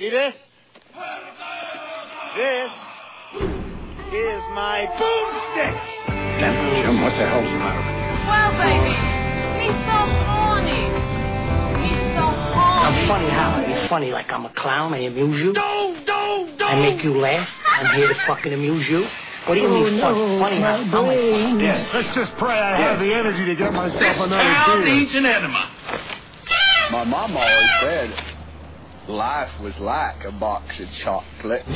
See this? This is my boomstick. Damn, Jim, what the hell's the matter? Well, baby, me so horny. Me so horny. I'm funny how? Are you funny like I'm a clown? I amuse you? Don't, don't, don't. I make you laugh? I'm here to fucking amuse you? What do you mean oh, fun? funny how? I'm like fun. Yes, let's just pray I have the energy to get myself This another town beer. needs an enema. My mom always said life was like a box of chocolates. You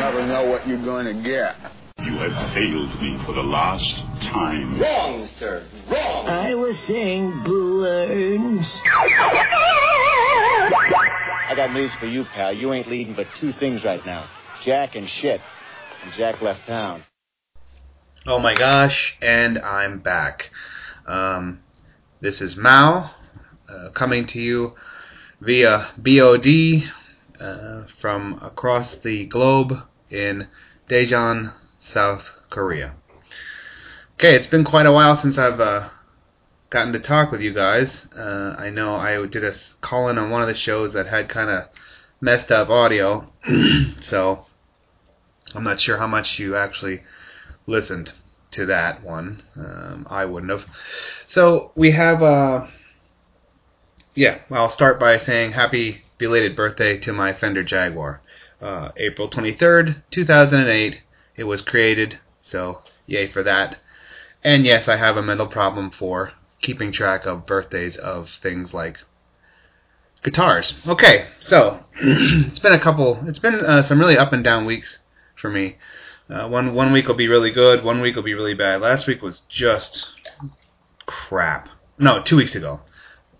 never know what you're going to get. You have failed me for the last time. Wrong, sir. Wrong. I was saying balloons. I got news for you, pal. You ain't leading but two things right now Jack and shit. And Jack left town. Oh my gosh, and I'm back. Um, this is Mao uh, coming to you via BOD uh, from across the globe in Daejeon, South Korea. Okay, it's been quite a while since I've uh, gotten to talk with you guys. Uh, I know I did a call in on one of the shows that had kind of messed up audio, so I'm not sure how much you actually listened to that one. Um, I wouldn't have. So we have, uh, yeah. I'll start by saying happy belated birthday to my Fender Jaguar. Uh, April 23rd, 2008. It was created, so yay for that. And yes, I have a mental problem for keeping track of birthdays of things like guitars. Okay, so it's been a couple. It's been uh, some really up and down weeks for me. Uh, one one week will be really good. One week will be really bad. Last week was just crap. No, two weeks ago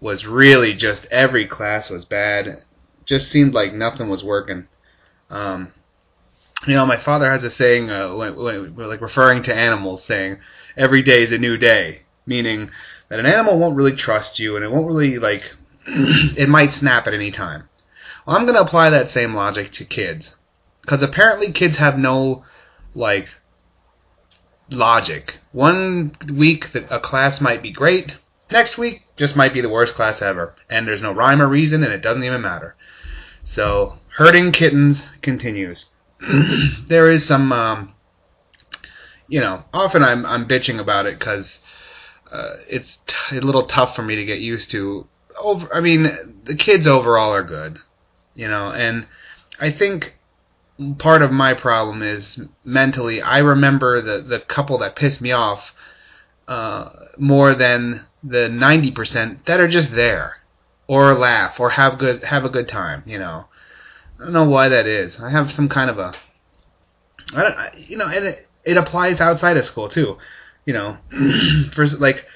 was really just every class was bad. Just seemed like nothing was working. Um, you know, my father has a saying, uh, when, when, like referring to animals, saying every day is a new day, meaning that an animal won't really trust you and it won't really like it might snap at any time. Well, I'm going to apply that same logic to kids because apparently kids have no like logic. One week that a class might be great, next week just might be the worst class ever, and there's no rhyme or reason, and it doesn't even matter. So herding kittens continues. there is some, um, you know, often I'm I'm bitching about it because uh, it's t- a little tough for me to get used to. Over, I mean, the kids overall are good, you know, and I think part of my problem is mentally. I remember the the couple that pissed me off uh, more than the ninety percent that are just there, or laugh, or have good have a good time. You know, I don't know why that is. I have some kind of a, I don't, I- you know, and it it applies outside of school too. You know, for like.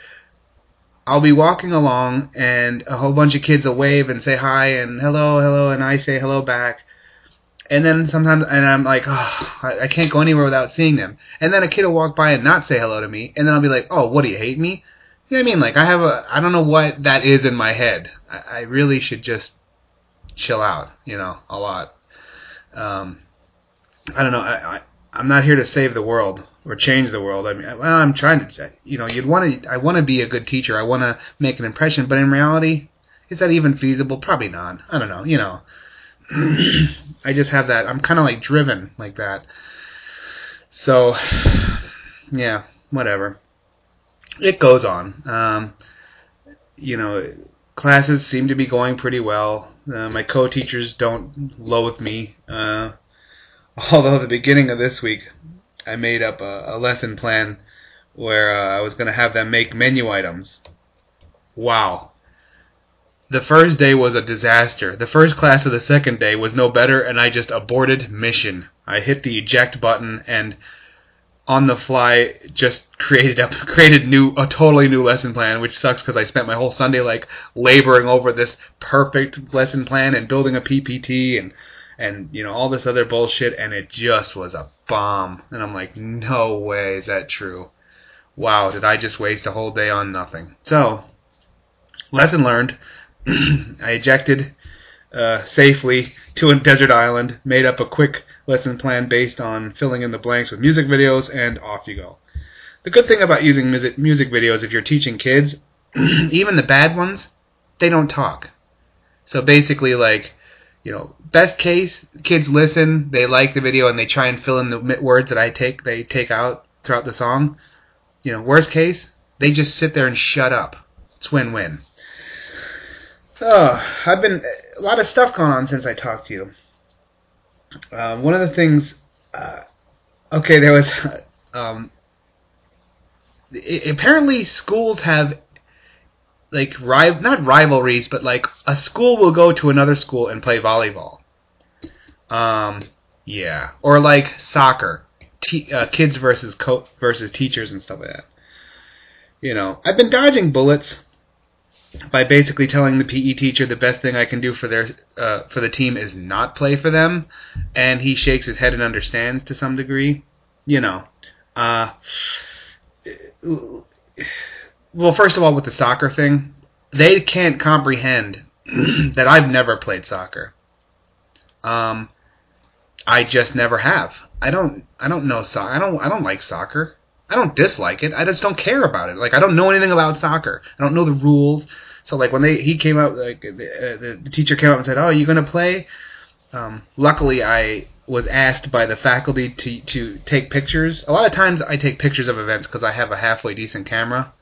I'll be walking along and a whole bunch of kids will wave and say hi and hello, hello, and I say hello back and then sometimes and I'm like, oh, I, I can't go anywhere without seeing them. And then a kid will walk by and not say hello to me, and then I'll be like, oh, what do you hate me? You know what I mean? Like I have a, I don't know what that is in my head. I, I really should just chill out, you know, a lot. Um, I don't know. I, I I'm not here to save the world or change the world. I mean, well, I'm trying to, you know, you'd want to. I want to be a good teacher. I want to make an impression, but in reality, is that even feasible? Probably not. I don't know. You know. I just have that. I'm kind of like driven like that. So, yeah, whatever. It goes on. Um, you know, classes seem to be going pretty well. Uh, my co-teachers don't loathe me. Uh, although the beginning of this week, I made up a, a lesson plan where uh, I was going to have them make menu items. Wow. The first day was a disaster. The first class of the second day was no better, and I just aborted mission. I hit the eject button and on the fly just created up created new a totally new lesson plan, which sucks because I spent my whole Sunday like laboring over this perfect lesson plan and building a PPT and and you know all this other bullshit, and it just was a bomb. And I'm like, no way is that true. Wow, did I just waste a whole day on nothing? So, lesson learned. I ejected uh, safely to a desert island, made up a quick lesson plan based on filling in the blanks with music videos, and off you go. The good thing about using music, music videos if you're teaching kids, even the bad ones, they don't talk. So basically, like, you know, best case, kids listen, they like the video, and they try and fill in the words that I take they take out throughout the song. You know, worst case, they just sit there and shut up. It's win-win. Oh, I've been a lot of stuff going on since I talked to you. Um, one of the things, uh, okay, there was, um, i apparently schools have like ri- not rivalries, but like a school will go to another school and play volleyball. Um, yeah, or like soccer, T- uh, kids versus co- versus teachers and stuff like that. You know, I've been dodging bullets by basically telling the PE teacher the best thing I can do for their uh, for the team is not play for them, and he shakes his head and understands to some degree. You know, uh, well, first of all, with the soccer thing, they can't comprehend that I've never played soccer. Um, I just never have. I don't. I don't know. I don't. I don't like soccer. I don't dislike it. I just don't care about it. Like I don't know anything about soccer. I don't know the rules. So like when they he came out, like the, uh, the, teacher came up and said, "Oh, are you gonna play?" Um, luckily, I was asked by the faculty to to take pictures. A lot of times, I take pictures of events because I have a halfway decent camera.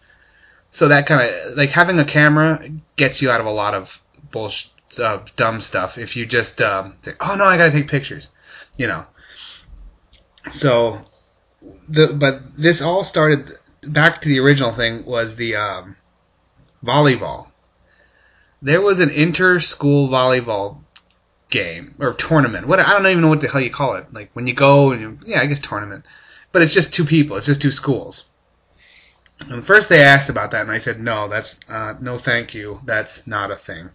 So that kind of like having a camera gets you out of a lot of bullshit, uh, dumb stuff. If you just um, say, "Oh no, I gotta take pictures," you know. So the but this all started back to the original thing was the um, volleyball. There was an inter-school volleyball game or tournament. What I don't even know what the hell you call it. Like when you go and you, yeah, I guess tournament. But it's just two people. It's just two schools. And first they asked about that, and I said no. That's uh, no, thank you. That's not a thing.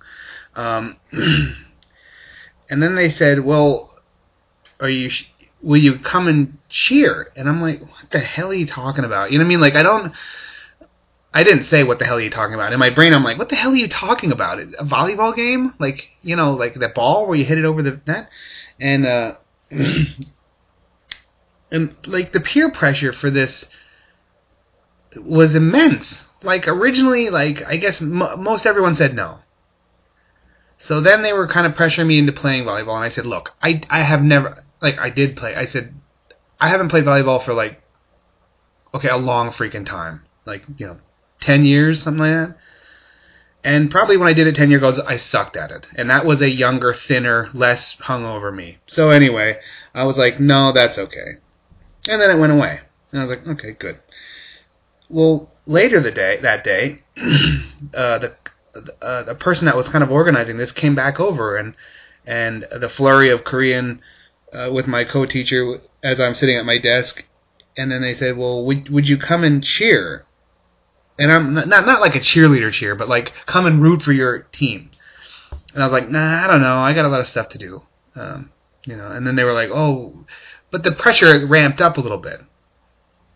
Um, and then they said, well, are you? Will you come and cheer? And I'm like, what the hell are you talking about? You know what I mean? Like I don't. I didn't say what the hell are you talking about. In my brain, I'm like, what the hell are you talking about? A volleyball game? Like you know, like that ball where you hit it over the net, and uh, and like the peer pressure for this was immense. Like originally, like I guess m- most everyone said no. So then they were kind of pressuring me into playing volleyball, and I said, look, I I have never like I did play. I said I haven't played volleyball for like okay a long freaking time, like you know, ten years something like that. And probably when I did it ten years ago, I sucked at it, and that was a younger, thinner, less hungover me. So anyway, I was like, no, that's okay. And then it went away, and I was like, okay, good. Well, later the day that day, uh, the uh, the person that was kind of organizing this came back over, and and the flurry of Korean uh, with my co-teacher as I'm sitting at my desk, and then they said, "Well, would would you come and cheer?" And I'm not not like a cheerleader cheer, but like come and root for your team. And I was like, "Nah, I don't know. I got a lot of stuff to do." Um, you know, and then they were like, "Oh," but the pressure ramped up a little bit.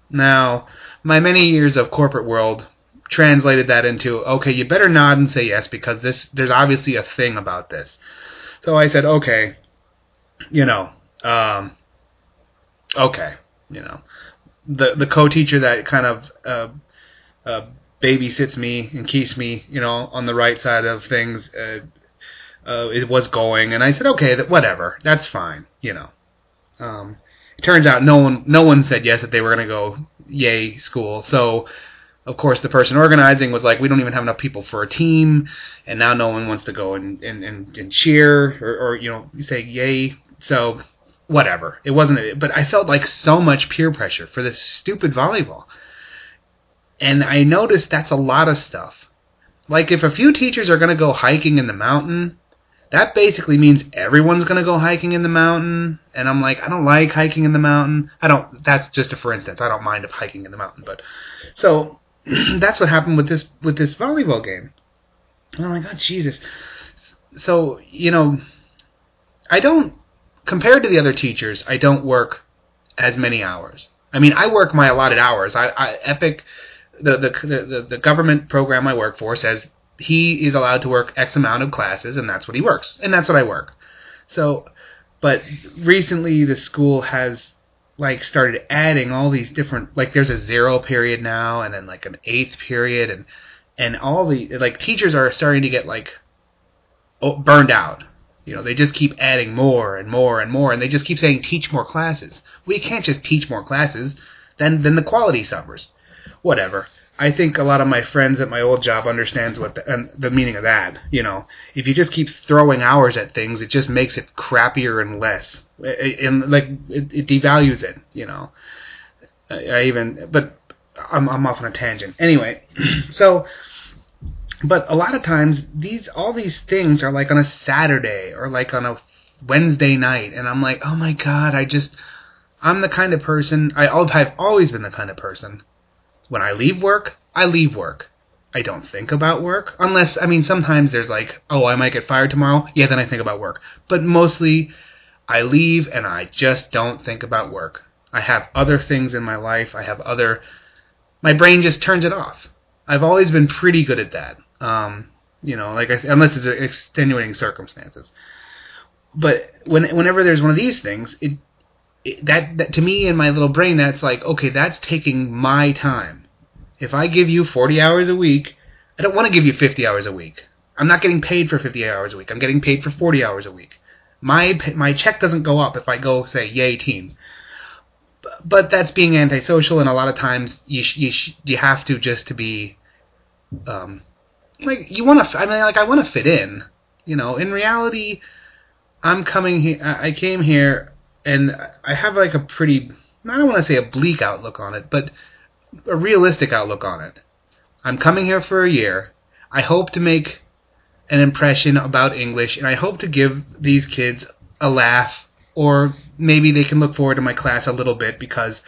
Now, my many years of corporate world translated that into okay, you better nod and say yes because this there's obviously a thing about this. So I said okay, you know, um, okay, you know, the the co-teacher that kind of uh, uh, babysits me and keeps me, you know, on the right side of things. Uh, uh, it was going, and I said, okay, that whatever, that's fine, you know. Um, it turns out no one no one said yes that they were going to go yay school. So of course the person organizing was like, we don't even have enough people for a team, and now no one wants to go and and, and, and cheer or, or you know say yay. So whatever, it wasn't. But I felt like so much peer pressure for this stupid volleyball, and I noticed that's a lot of stuff. Like if a few teachers are going to go hiking in the mountain, that basically means everyone's going to go hiking in the mountain. And I'm like, I don't like hiking in the mountain. I don't, that's just a for instance. I don't mind if hiking in the mountain. But, so, that's what happened with this, with this volleyball game. And I'm like, oh, Jesus. So, you know, I don't, compared to the other teachers, I don't work as many hours. I mean, I work my allotted hours. I, I EPIK, the, the, the, the government program I work for says he is allowed to work X amount of classes, and that's what he works, and that's what I work. So, but recently the school has like started adding all these different like there's a zero period now, and then like an eighth period, and and all the like teachers are starting to get like burned out. You know, they just keep adding more and more and more, and they just keep saying teach more classes. We can't just teach more classes, then then the quality suffers. Whatever. I think a lot of my friends at my old job understands what the, the meaning of that. You know, if you just keep throwing hours at things, it just makes it crappier and less, and like it, it devalues it. You know, I, I even but I'm I'm off on a tangent. Anyway, so but a lot of times these all these things are like on a Saturday or like on a Wednesday night, and I'm like, oh my god, I just I'm the kind of person I I've always been the kind of person when I leave work, I leave work. I don't think about work unless I mean sometimes there's like, oh, I might get fired tomorrow. Yeah, then I think about work. But mostly I leave and I just don't think about work. I have other things in my life. I have other my brain just turns it off. I've always been pretty good at that. Um, you know, like I, unless it's extenuating circumstances. But when whenever there's one of these things, it that, that to me in my little brain that's like okay that's taking my time. If i give you 40 hours a week i don't want to give you 50 hours a week. I'm not getting paid for 50 hours a week. I'm getting paid for 40 hours a week. My my check doesn't go up if i go say yay team. But that's being antisocial and a lot of times you you you have to just to be um like you want to i mean like i want to fit in you know in reality i'm coming here i came here and I have like a pretty I don't want to say a bleak outlook on it, but a realistic outlook on it. I'm coming here for a year. I hope to make an impression about English, and I hope to give these kids a laugh, or maybe they can look forward to my class a little bit because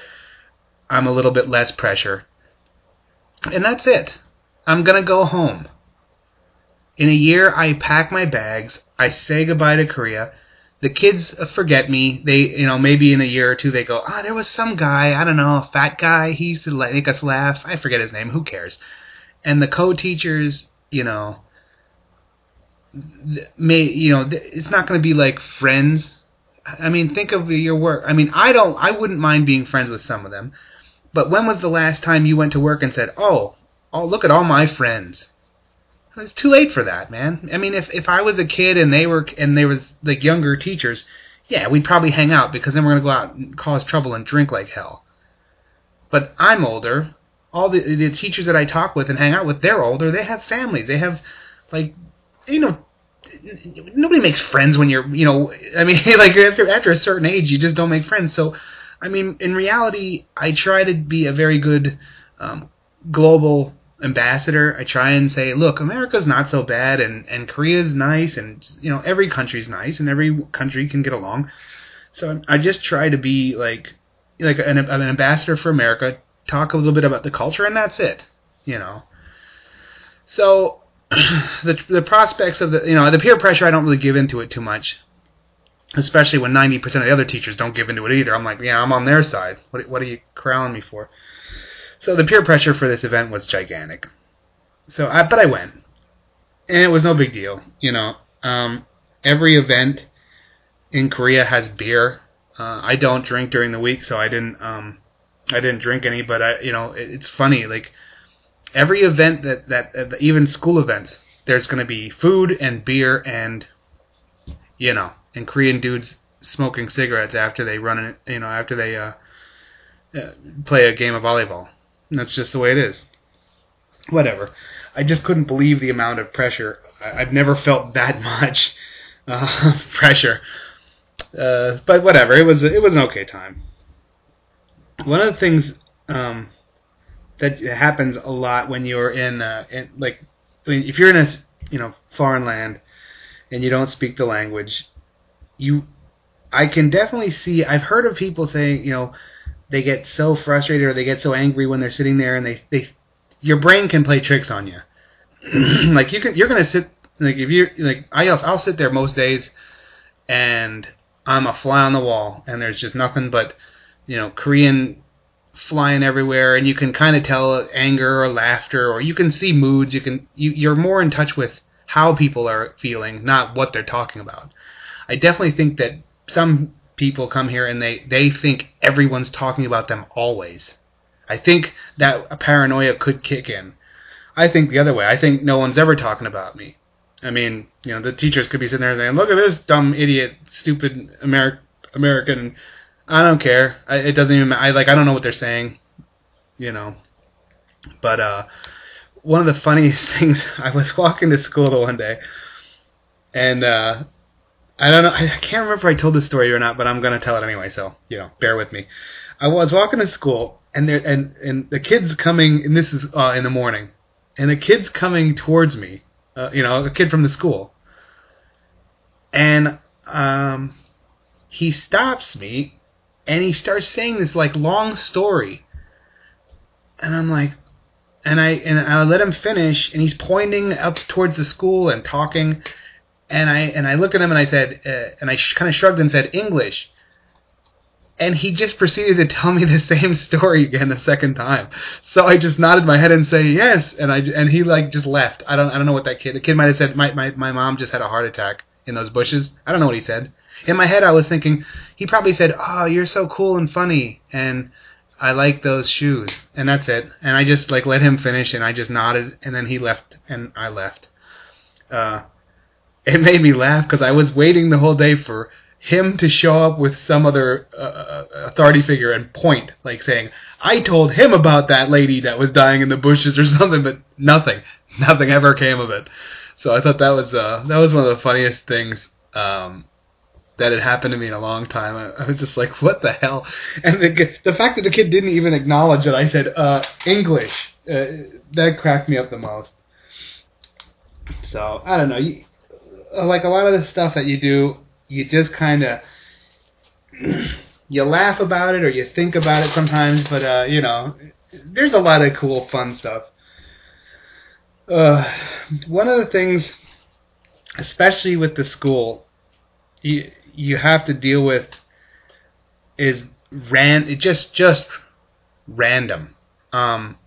I'm a little bit less pressure. And that's it. I'm gonna go home. In a year, I pack my bags, I say goodbye to Korea, the kids forget me. They, you know, maybe in a year or two they go, ah, there was some guy, I don't know, a fat guy. He used to make us laugh. I forget his name. Who cares? And the co-teachers, you know, may, you know, it's not going to be like friends. I mean, think of your work. I mean, I don't, I wouldn't mind being friends with some of them. But when was the last time you went to work and said, oh, oh, look at all my friends? It's too late for that, man. I mean, if if I was a kid and they were and they was like younger teachers, yeah, we'd probably hang out because then we're gonna go out and cause trouble and drink like hell. But I'm older. All the the teachers that I talk with and hang out with, they're older. They have families. They have like you know nobody makes friends when you're you know I mean like after after a certain age you just don't make friends. So I mean in reality I try to be a very good um, global ambassador, I try and say, look, America's not so bad, and and Korea's nice, and you know every country's nice, and every country can get along. So I just try to be like like an, an ambassador for America, talk a little bit about the culture, and that's it. You know. So the the prospects of the you know the peer pressure, I don't really give into it too much. Especially when 90% of the other teachers don't give into it either. I'm like, yeah, I'm on their side. What, what are you corralling me for? So the peer pressure for this event was gigantic. So I, but I went, and it was no big deal. You know, um, every event in Korea has beer. Uh, I don't drink during the week, so I didn't. Um, I didn't drink any, but I, you know, it, it's funny. Like every event that that uh, even school events, there's going to be food and beer and, you know, and Korean dudes smoking cigarettes after they run. You know, after they uh, uh, play a game of volleyball. That's just the way it is. Whatever. I just couldn't believe the amount of pressure. I, have never felt that much uh, pressure. Uh, but whatever. It was it was an okay time. One of the things um, that happens a lot when you're in, uh, in like I mean, if you're in a you know foreign land and you don't speak the language, you I can definitely see. I've heard of people saying you know they get so frustrated or they get so angry when they're sitting there and they, they your brain can play tricks on you. like you can you're gonna sit like if you like I'll I'll sit there most days and I'm a fly on the wall and there's just nothing but you know Korean flying everywhere and you can kind of tell anger or laughter or you can see moods you can you, you're more in touch with how people are feeling not what they're talking about i definitely think that some people come here and they, they think everyone's talking about them always. I think that a paranoia could kick in. I think the other way. I think no one's ever talking about me. I mean, you know, the teachers could be sitting there saying, "Look at this dumb idiot, stupid Ameri- American." I don't care. I, it doesn't even. I like. I don't know what they're saying. You know. But uh, one of the funniest things, I was walking to school the one day, and uh, I don't know. I can't remember if I told this story or not, but I'm gonna tell it anyway. So you know, bear with me. I was walking to school, and there, and and the kids coming, and this is uh, in the morning, and the kids coming towards me. Uh, you know, a kid from the school, and um, he stops me, and he starts saying this like long story, and I'm like, and I and I let him finish, and he's pointing up towards the school and talking, and I and I look at him and I said, uh, and I sh- kind of shrugged and said English, and he just proceeded to tell me the same story again the second time. So I just nodded my head and say yes, and I and he like just left. I don't I don't know what that kid. The kid might have said my my my mom just had a heart attack in those bushes. I don't know what he said. In my head, I was thinking he probably said, "Oh, you're so cool and funny," and I like those shoes, and that's it. And I just like let him finish, and I just nodded, and then he left, and I left. Uh, it made me laugh because I was waiting the whole day for him to show up with some other uh, authority figure and point, like saying, "I told him about that lady that was dying in the bushes" or something, but nothing, nothing ever came of it. So I thought that was uh, that was one of the funniest things um, that had happened to me in a long time. I, I was just like, "What the hell?" And the the fact that the kid didn't even acknowledge that I said uh, English uh, that cracked me up the most. So I don't know. You, like a lot of the stuff that you do, you just kind of you laugh about it or you think about it sometimes, but uh, you know, there's a lot of cool, fun stuff. Uh, one of the things, especially with the school, you you have to deal with is ran it just just random. Um,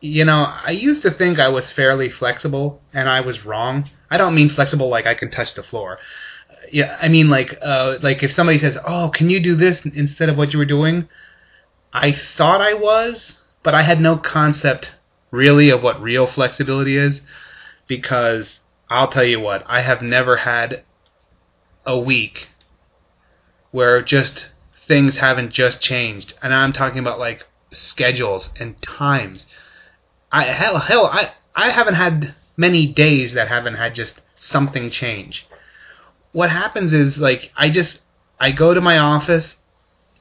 you know, I used to think I was fairly flexible, and I was wrong. I don't mean flexible like I can touch the floor. Yeah, I mean like uh, like if somebody says, "Oh, can you do this instead of what you were doing?" I thought I was, but I had no concept really of what real flexibility is because I'll tell you what, I have never had a week where just things haven't just changed. And I'm talking about like schedules and times. I hell hell I I haven't had many days that haven't had just something change. What happens is like I just I go to my office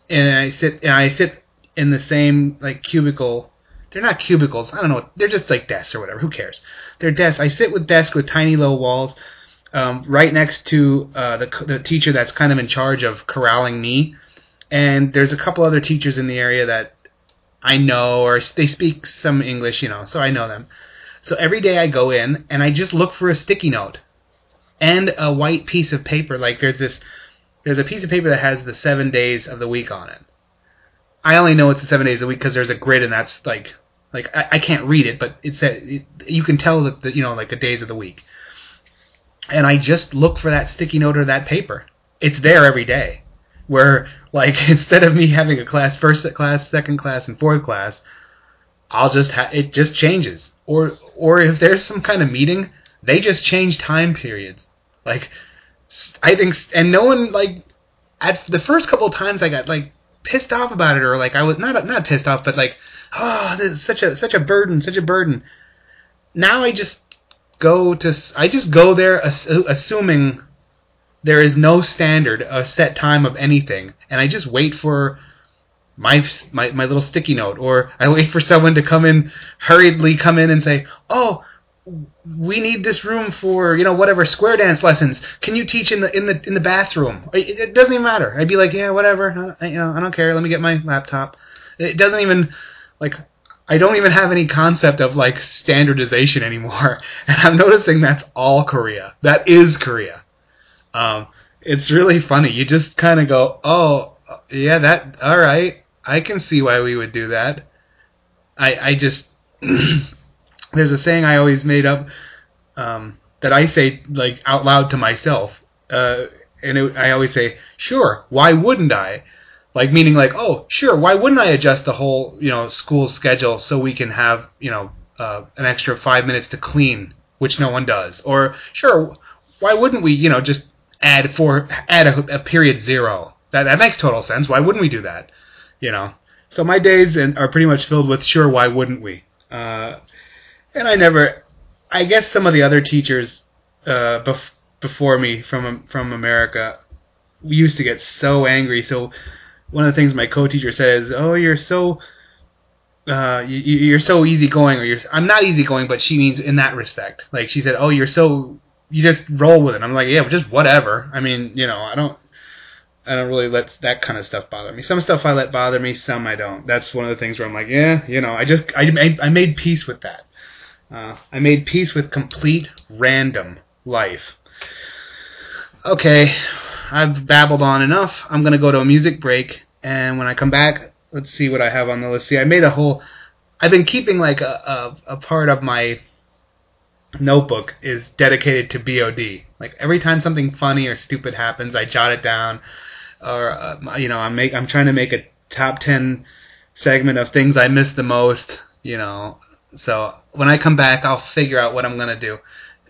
and I sit and I sit in the same like cubicle. They're not cubicles. I don't know. They're just like desks or whatever. Who cares? They're desks. I sit with desks with tiny low walls, um, right next to uh, the the teacher that's kind of in charge of corralling me. And there's a couple other teachers in the area that I know or they speak some English, you know, so I know them. So every day I go in and I just look for a sticky note and a white piece of paper. Like there's this, there's a piece of paper that has the seven days of the week on it. I only know it's the seven days a week because there's a grid and that's like, like I, I can't read it, but it's a, it, you can tell that the, you know like the days of the week. And I just look for that sticky note or that paper. It's there every day. Where like instead of me having a class first class, second class, and fourth class, I'll just ha- it just changes. Or or if there's some kind of meeting, they just change time periods. Like I think, and no one like at the first couple of times I got like pissed off about it, or like I was not not pissed off, but like oh, this is such a such a burden, such a burden. Now I just go to I just go there ass- uh, assuming there is no standard, a set time of anything, and I just wait for my, my my little sticky note, or I wait for someone to come in hurriedly come in and say, "Oh, we need this room for you know whatever square dance lessons. Can you teach in the in the in the bathroom? It, it doesn't even matter. I'd be like, yeah, whatever. I, you know, I don't care. Let me get my laptop. It doesn't even like I don't even have any concept of like standardization anymore. And I'm noticing that's all Korea. That is Korea. Um, it's really funny. You just kind of go, oh, yeah, that, all right. I can see why we would do that. I, I just, there's a saying I always made up, um, that I say like out loud to myself. Uh, and it, I always say, sure, why wouldn't I? Like meaning like, oh, sure, why wouldn't I adjust the whole, you know, school schedule so we can have, you know, uh, an extra five minutes to clean which no one does. Or sure, why wouldn't we? You know, just add four, add a, a period zero. That that makes total sense. Why wouldn't we do that? You know. So my days and are pretty much filled with sure. Why wouldn't we? Uh, and I never. I guess some of the other teachers uh, bef- before me from from America we used to get so angry. So one of the things my co-teacher says, "Oh, you're so." Uh, you, you're so easygoing, or you're. I'm not easygoing, but she means in that respect. Like she said, "Oh, you're so you just roll with it." I'm like, "Yeah, just whatever." I mean, you know, I don't, I don't really let that kind of stuff bother me. Some stuff I let bother me, some I don't. That's one of the things where I'm like, yeah, you know, I just I made I made peace with that. Uh, I made peace with complete random life. Okay, I've babbled on enough. I'm gonna go to a music break, and when I come back, let's see what I have on the list. See, I made a whole. I've been keeping like a, a, a part of my notebook is dedicated to BOD. Like every time something funny or stupid happens, I jot it down, or uh, you know, I'm make I'm trying to make a top ten segment of things I miss the most. You know, so when I come back, I'll figure out what I'm gonna do.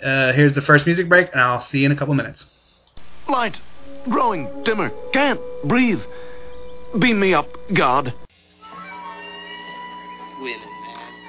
Uh, here's the first music break, and I'll see you in a couple minutes. Light, growing dimmer, can't breathe. Beam me up, God. Women, She's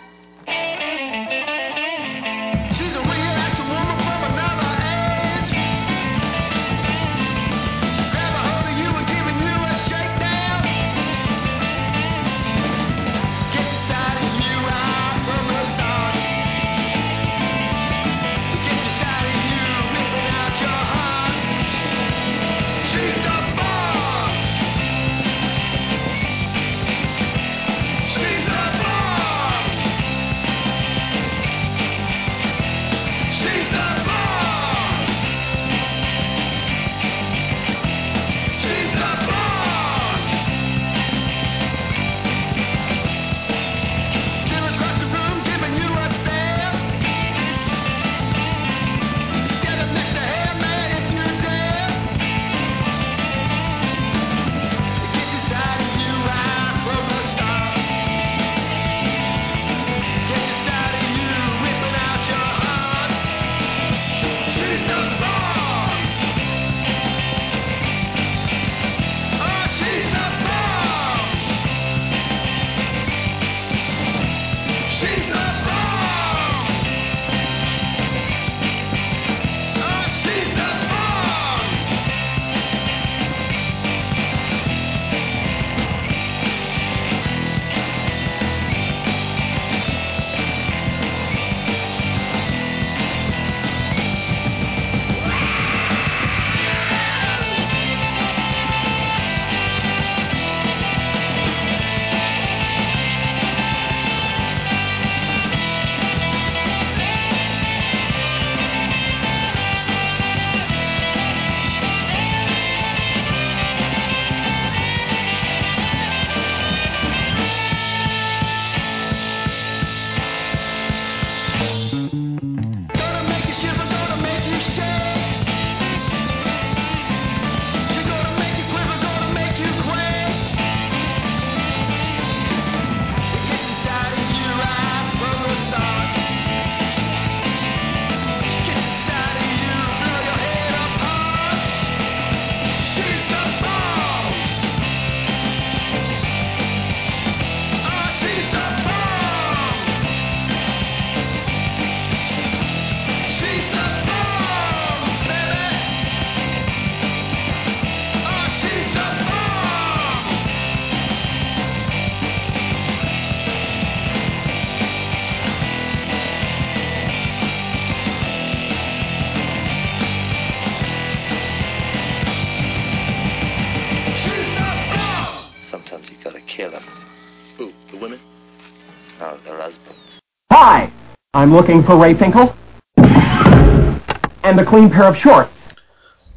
I'm looking for Ray Finkel. And a clean pair of shorts.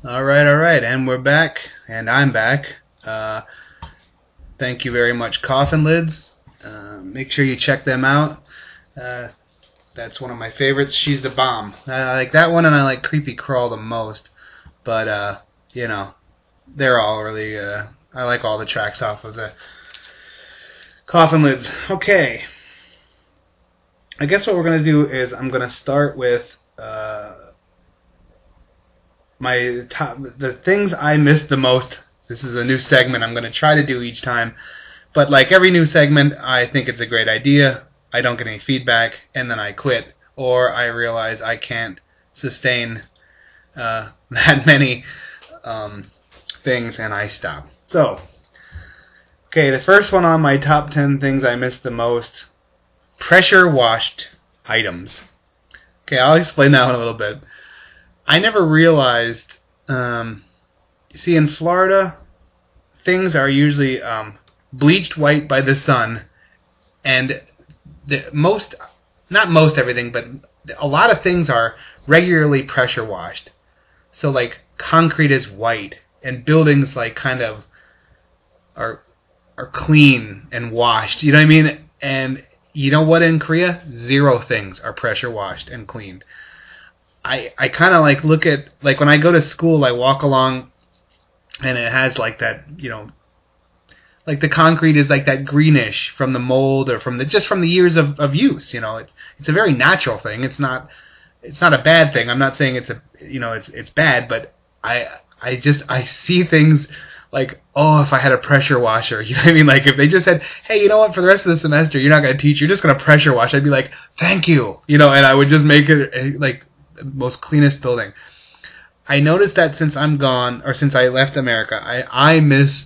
All right, all right, and we're back, and I'm back. Uh, thank you very much, Coffin Lids. Uh, make sure you check them out. Uh, that's one of my favorites. She's the bomb. I like that one, and I like Creepy Crawl the most. But uh, you know, they're all really. Uh, I like all the tracks off of the Coffin Lids. Okay. I guess what we're gonna do is I'm gonna start with my top the things I missed the most. This is a new segment I'm going to try to do each time. But like every new segment, I think it's a great idea. I don't get any feedback, and then I quit, or I realize I can't sustain uh, that many um, things, and I stop. So, okay, the first one on my top 10 things I missed the most pressure washed items. Okay, I'll explain that one a little bit. I never realized. Um, see, in Florida, things are usually um, bleached white by the sun, and the most, not most everything, but a lot of things are regularly pressure washed. So like concrete is white, and buildings like kind of are are clean and washed. You know what I mean? And you know what in Korea? Zero things are pressure washed and cleaned. I I kind of like look at like when I go to school, I walk along, and it has like that you know, like the concrete is like that greenish from the mold or from the just from the years of, of use. You know, it's it's a very natural thing. It's not it's not a bad thing. I'm not saying it's a you know it's it's bad, but I I just I see things like oh if I had a pressure washer, you know what I mean? Like if they just said hey you know what for the rest of the semester you're not going to teach, you're just going to pressure wash. I'd be like thank you, you know, and I would just make it eh, like most cleanest building. I noticed that since I'm gone or since I left America, I I miss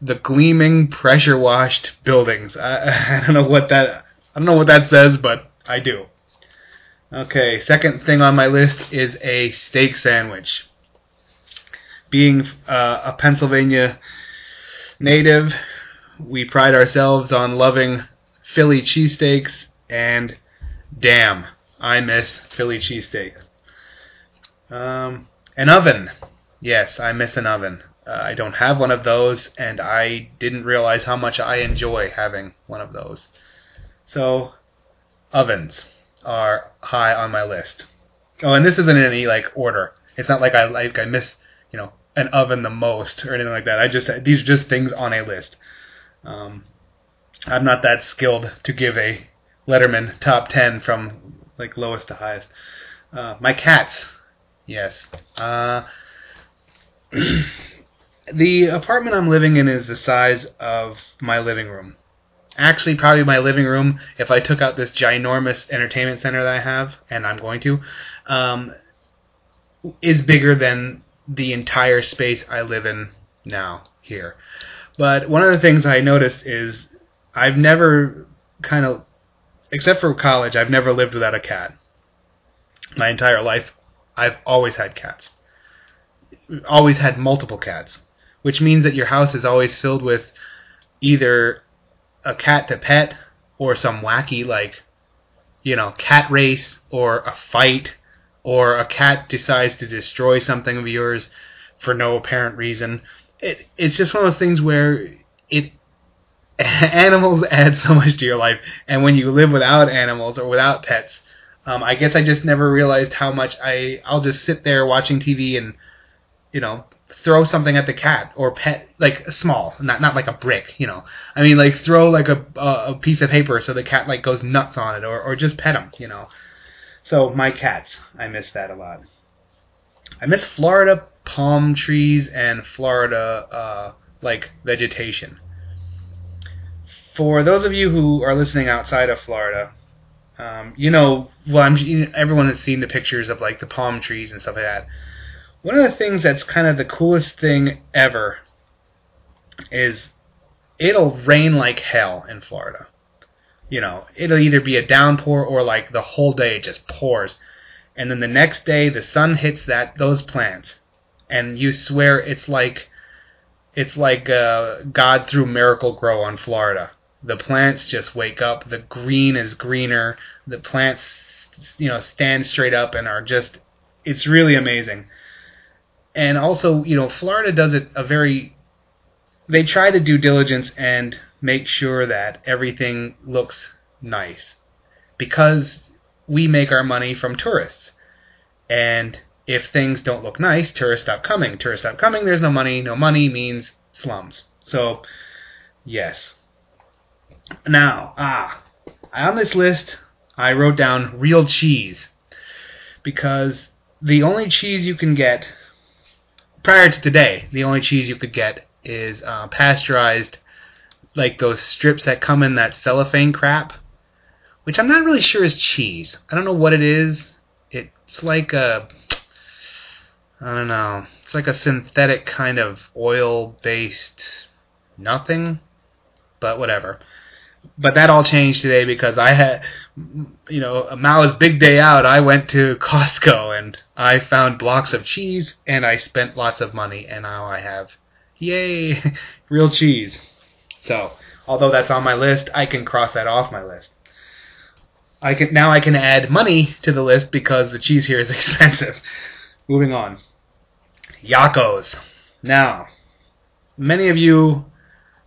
the gleaming pressure washed buildings. I, I don't know what that I don't know what that says, but I do. Okay, second thing on my list is a steak sandwich. Being uh, a Pennsylvania native, we pride ourselves on loving Philly cheesesteaks, and damn, I miss Philly cheesesteaks. Um, an oven. Yes, I miss an oven. Uh, I don't have one of those, and I didn't realize how much I enjoy having one of those. So, ovens are high on my list. Oh, and this isn't in any like order. It's not like I like I miss you know an oven the most or anything like that. I just these are just things on a list. Um, I'm not that skilled to give a Letterman top ten from like lowest to highest. Uh, my cats, yes. Uh, the apartment I'm living in is the size of my living room. Actually, probably my living room, if I took out this ginormous entertainment center that I have, and I'm going to, um, is bigger than the entire space I live in now here. But one of the things I noticed is I've never kind of, except for college, I've never lived without a cat. My entire life, I've always had cats. Always had multiple cats, which means that your house is always filled with either a cat to pet or some wacky like you know cat race or a fight or a cat decides to destroy something of yours for no apparent reason it it's just one of those things where it animals add so much to your life. And when you live without animals or without pets um, I guess I just never realized how much I I'll just sit there watching TV and you know throw something at the cat or pet like small not not like a brick you know. I mean like throw like a a, piece of paper so the cat like goes nuts on it or or just pet him you know so my cats i miss that a lot. I miss florida palm trees and florida uh like vegetation. For those of you who are listening outside of florida um, you know well i'm you know, everyone has seen the pictures of like the palm trees and stuff like that. One of the things that's kind of the coolest thing ever is it'll rain like hell in Florida. You know, it'll either be a downpour or like the whole day just pours. And then the next day the sun hits that those plants and you swear it's like it's like uh, God threw Miracle Grow on Florida. The plants just wake up. The green is greener. The plants, you know, stand straight up and are just. It's really amazing and also you know Florida does it a very they try to do diligence and make sure that everything looks nice. Because we make our money from tourists. And if things don't look nice tourists stop coming. Tourists stop coming there's no money. No money means slums. So yes. Now ah on this list i wrote down real cheese. Because the only cheese you can get prior to today, the only cheese you could get is uh, pasteurized, like those strips that come in that cellophane crap, which I'm not really sure is cheese. I don't know what it is. It's like a, I don't know. It's like a synthetic kind of oil-based nothing, but whatever. But that all changed today because I had, you know, Mao's big day out. I went to Costco and I found blocks of cheese and I spent lots of money and now I have, yay, real cheese. So, although that's on my list, I can cross that off my list. I can now I can add money to the list because the cheese here is expensive. Moving on. Yocco's. Now, many of you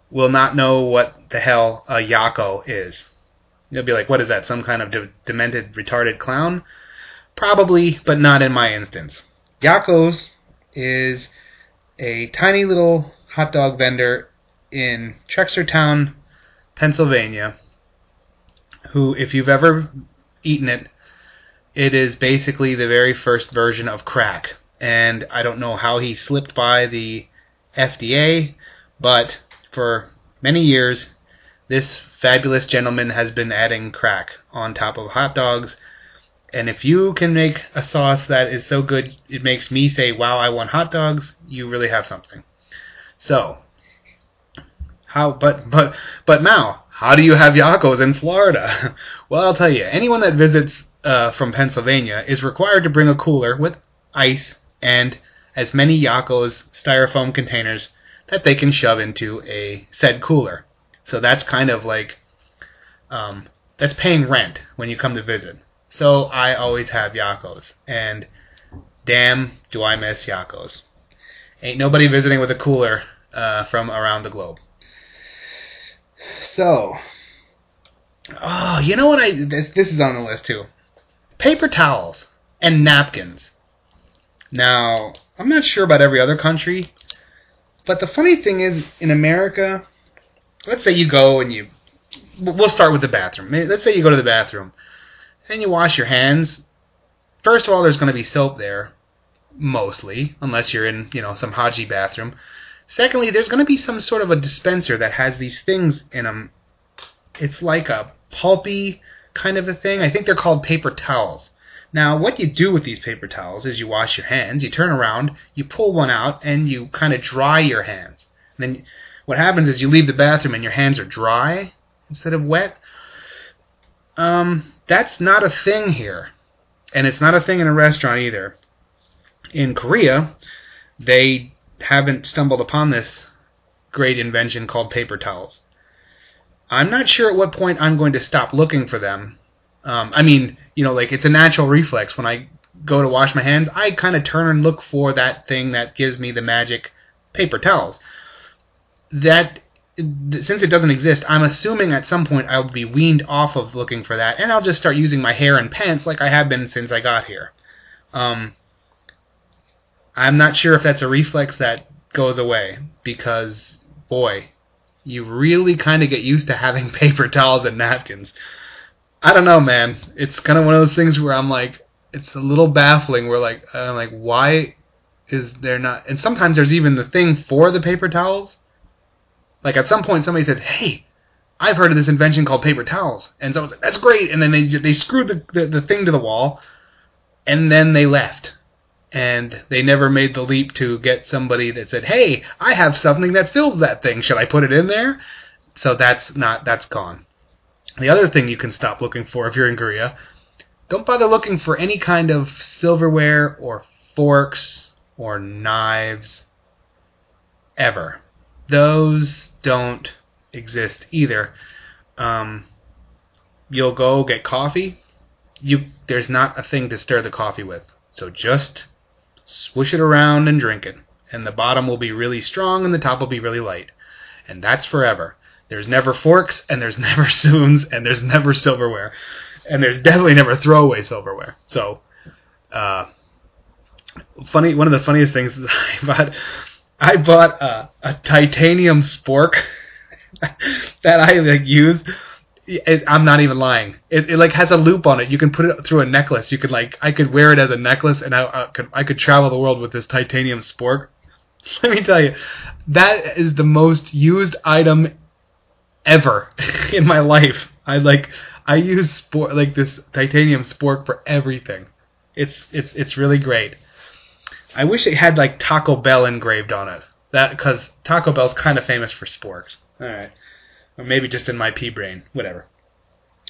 will not know what the hell a Yocco is. You'll be like, what is that? Some kind of de- demented, retarded clown? Probably, but not in my instance. Yocco's is a tiny little hot dog vendor in Trexlertown, Pennsylvania, who, if you've ever eaten it, it is basically the very first version of crack. And I don't know how he slipped by the FDA, but for many years, this fabulous gentleman has been adding crack on top of hot dogs. And if you can make a sauce that is so good it makes me say, wow, I want hot dogs, you really have something. So, how, but, but, but Mao, how do you have Yocco's in Florida? well, I'll tell you, anyone that visits uh, from Pennsylvania is required to bring a cooler with ice and as many Yocco's styrofoam containers that they can shove into a said cooler. So that's kind of like um, that's paying rent when you come to visit. So I always have Yocco's, and damn, do I miss Yocco's. Ain't nobody visiting with a cooler uh, from around the globe. So, oh, you know what? I this, this is on the list too. Paper towels and napkins. Now, I'm not sure about every other country, but the funny thing is, in America, let's say you go and you, we'll start with the bathroom. Let's say you go to the bathroom and you wash your hands. First of all, there's going to be soap there, mostly, unless you're in, you know, some Haji bathroom. Secondly, there's going to be some sort of a dispenser that has these things in them. It's like a pulpy kind of a thing. I think they're called paper towels. Now, what you do with these paper towels is you wash your hands, you turn around, you pull one out, and you kind of dry your hands. And then what happens is you leave the bathroom and your hands are dry instead of wet. Um, that's not a thing here. And it's not a thing in a restaurant either. In Korea, they haven't stumbled upon this great invention called paper towels. I'm not sure at what point I'm going to stop looking for them. Um, I mean, you know, like it's a natural reflex when I go to wash my hands, I kind of turn and look for that thing that gives me the magic paper towels. That since it doesn't exist, I'm assuming at some point I'll be weaned off of looking for that, and I'll just start using my hair and pants like I have been since I got here. Um, I'm not sure if that's a reflex that goes away because, boy, you really kind of get used to having paper towels and napkins. I don't know, man. It's kind of one of those things where I'm like, it's a little baffling. Where like, I'm like, why is there not? And sometimes there's even the thing for the paper towels. Like at some point, somebody said, "Hey, I've heard of this invention called paper towels," and someone said, "That's great," and then they they screwed the, the, the thing to the wall, and then they left, and they never made the leap to get somebody that said, "Hey, I have something that fills that thing. Should I put it in there?" So that's not that's gone. The other thing you can stop looking for if you're in Korea, don't bother looking for any kind of silverware or forks or knives ever those don't exist either. Um, you'll go get coffee. You there's not a thing to stir the coffee with, so just swoosh it around and drink it. And the bottom will be really strong and the top will be really light, and that's forever. There's never forks and there's never spoons and there's never silverware, and there's definitely never throwaway silverware. So, uh, funny. One of the funniest things is I bought I bought a, a titanium spork that I like use. It, I'm not even lying. It, it like has a loop on it. You can put it through a necklace. You could like I could wear it as a necklace, and I, I could I could travel the world with this titanium spork. Let me tell you, that is the most used item ever in my life. I like I use sport like this titanium spork for everything. It's it's it's really great. I wish it had like Taco Bell engraved on it. That because Taco Bell's kind of famous for sporks. All right, or maybe just in my pea brain. Whatever.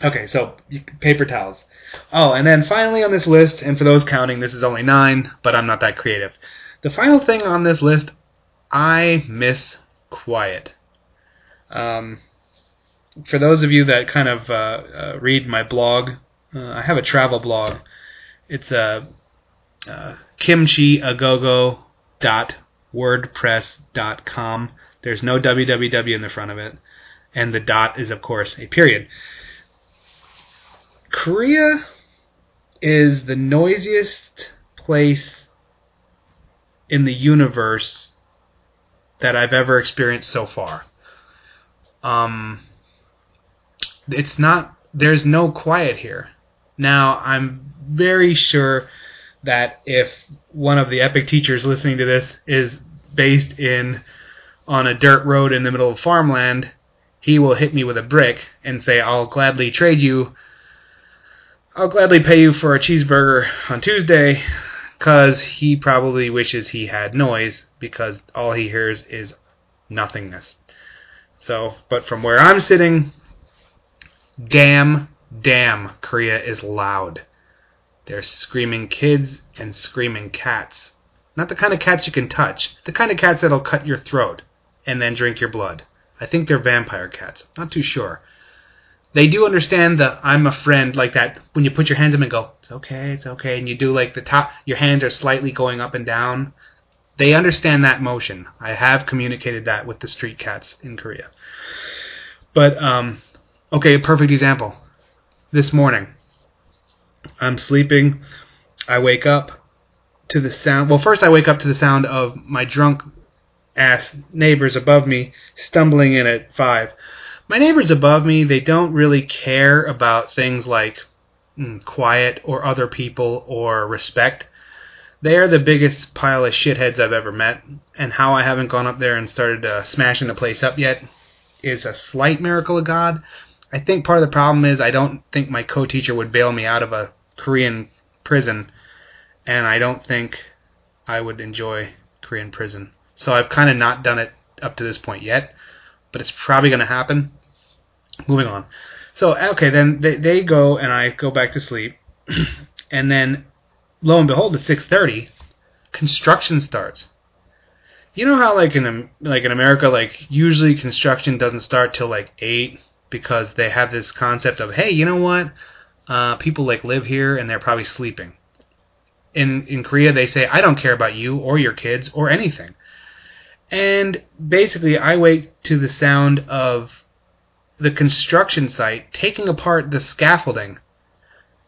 Okay, so paper towels. Oh, and then finally on this list, and for those counting, this is only nine, but I'm not that creative. The final thing on this list, I miss quiet. Um, for those of you that kind of uh, uh, read my blog, uh, I have a travel blog. It's uh, uh, kimchiagogo.wordpress.com. There's no www in the front of it, and the dot is of course a period. Korea is the noisiest place in the universe that I've ever experienced so far. Um, it's not. There's no quiet here. Now I'm very sure that if one of the EPIK teachers listening to this is based in on a dirt road in the middle of farmland, he will hit me with a brick and say, "I'll gladly trade you. I'll gladly pay you for a cheeseburger on Tuesday." Because he probably wishes he had noise because all he hears is nothingness. So, but from where I'm sitting, damn, damn, Korea is loud. There's screaming kids and screaming cats. Not the kind of cats you can touch, the kind of cats that'll cut your throat and then drink your blood. I think they're vampire cats. Not too sure. They do understand the I'm a friend like that when you put your hands up and go, it's okay, it's okay, and you do like the top, your hands are slightly going up and down. They understand that motion. I have communicated that with the street cats in Korea. But um, okay, perfect example. This morning, I'm sleeping. I wake up to the sound. Well, first I wake up to the sound of my drunk ass neighbors above me stumbling in at five. My neighbors above me, they don't really care about things like mm, quiet or other people or respect. They are the biggest pile of shitheads I've ever met, and how I haven't gone up there and started uh, smashing the place up yet is a slight miracle of God. I think part of the problem is I don't think my co-teacher would bail me out of a Korean prison, and I don't think I would enjoy Korean prison. So I've kind of not done it up to this point yet, but it's probably going to happen. Moving on. So okay, then they they go and I go back to sleep, and then lo and behold, at six thirty, construction starts. You know how like in like in America, like usually construction doesn't start till like eight because they have this concept of hey, you know what? Uh, people like live here and they're probably sleeping. In in Korea, they say I don't care about you or your kids or anything. And basically, I wake to the sound of the construction site taking apart the scaffolding.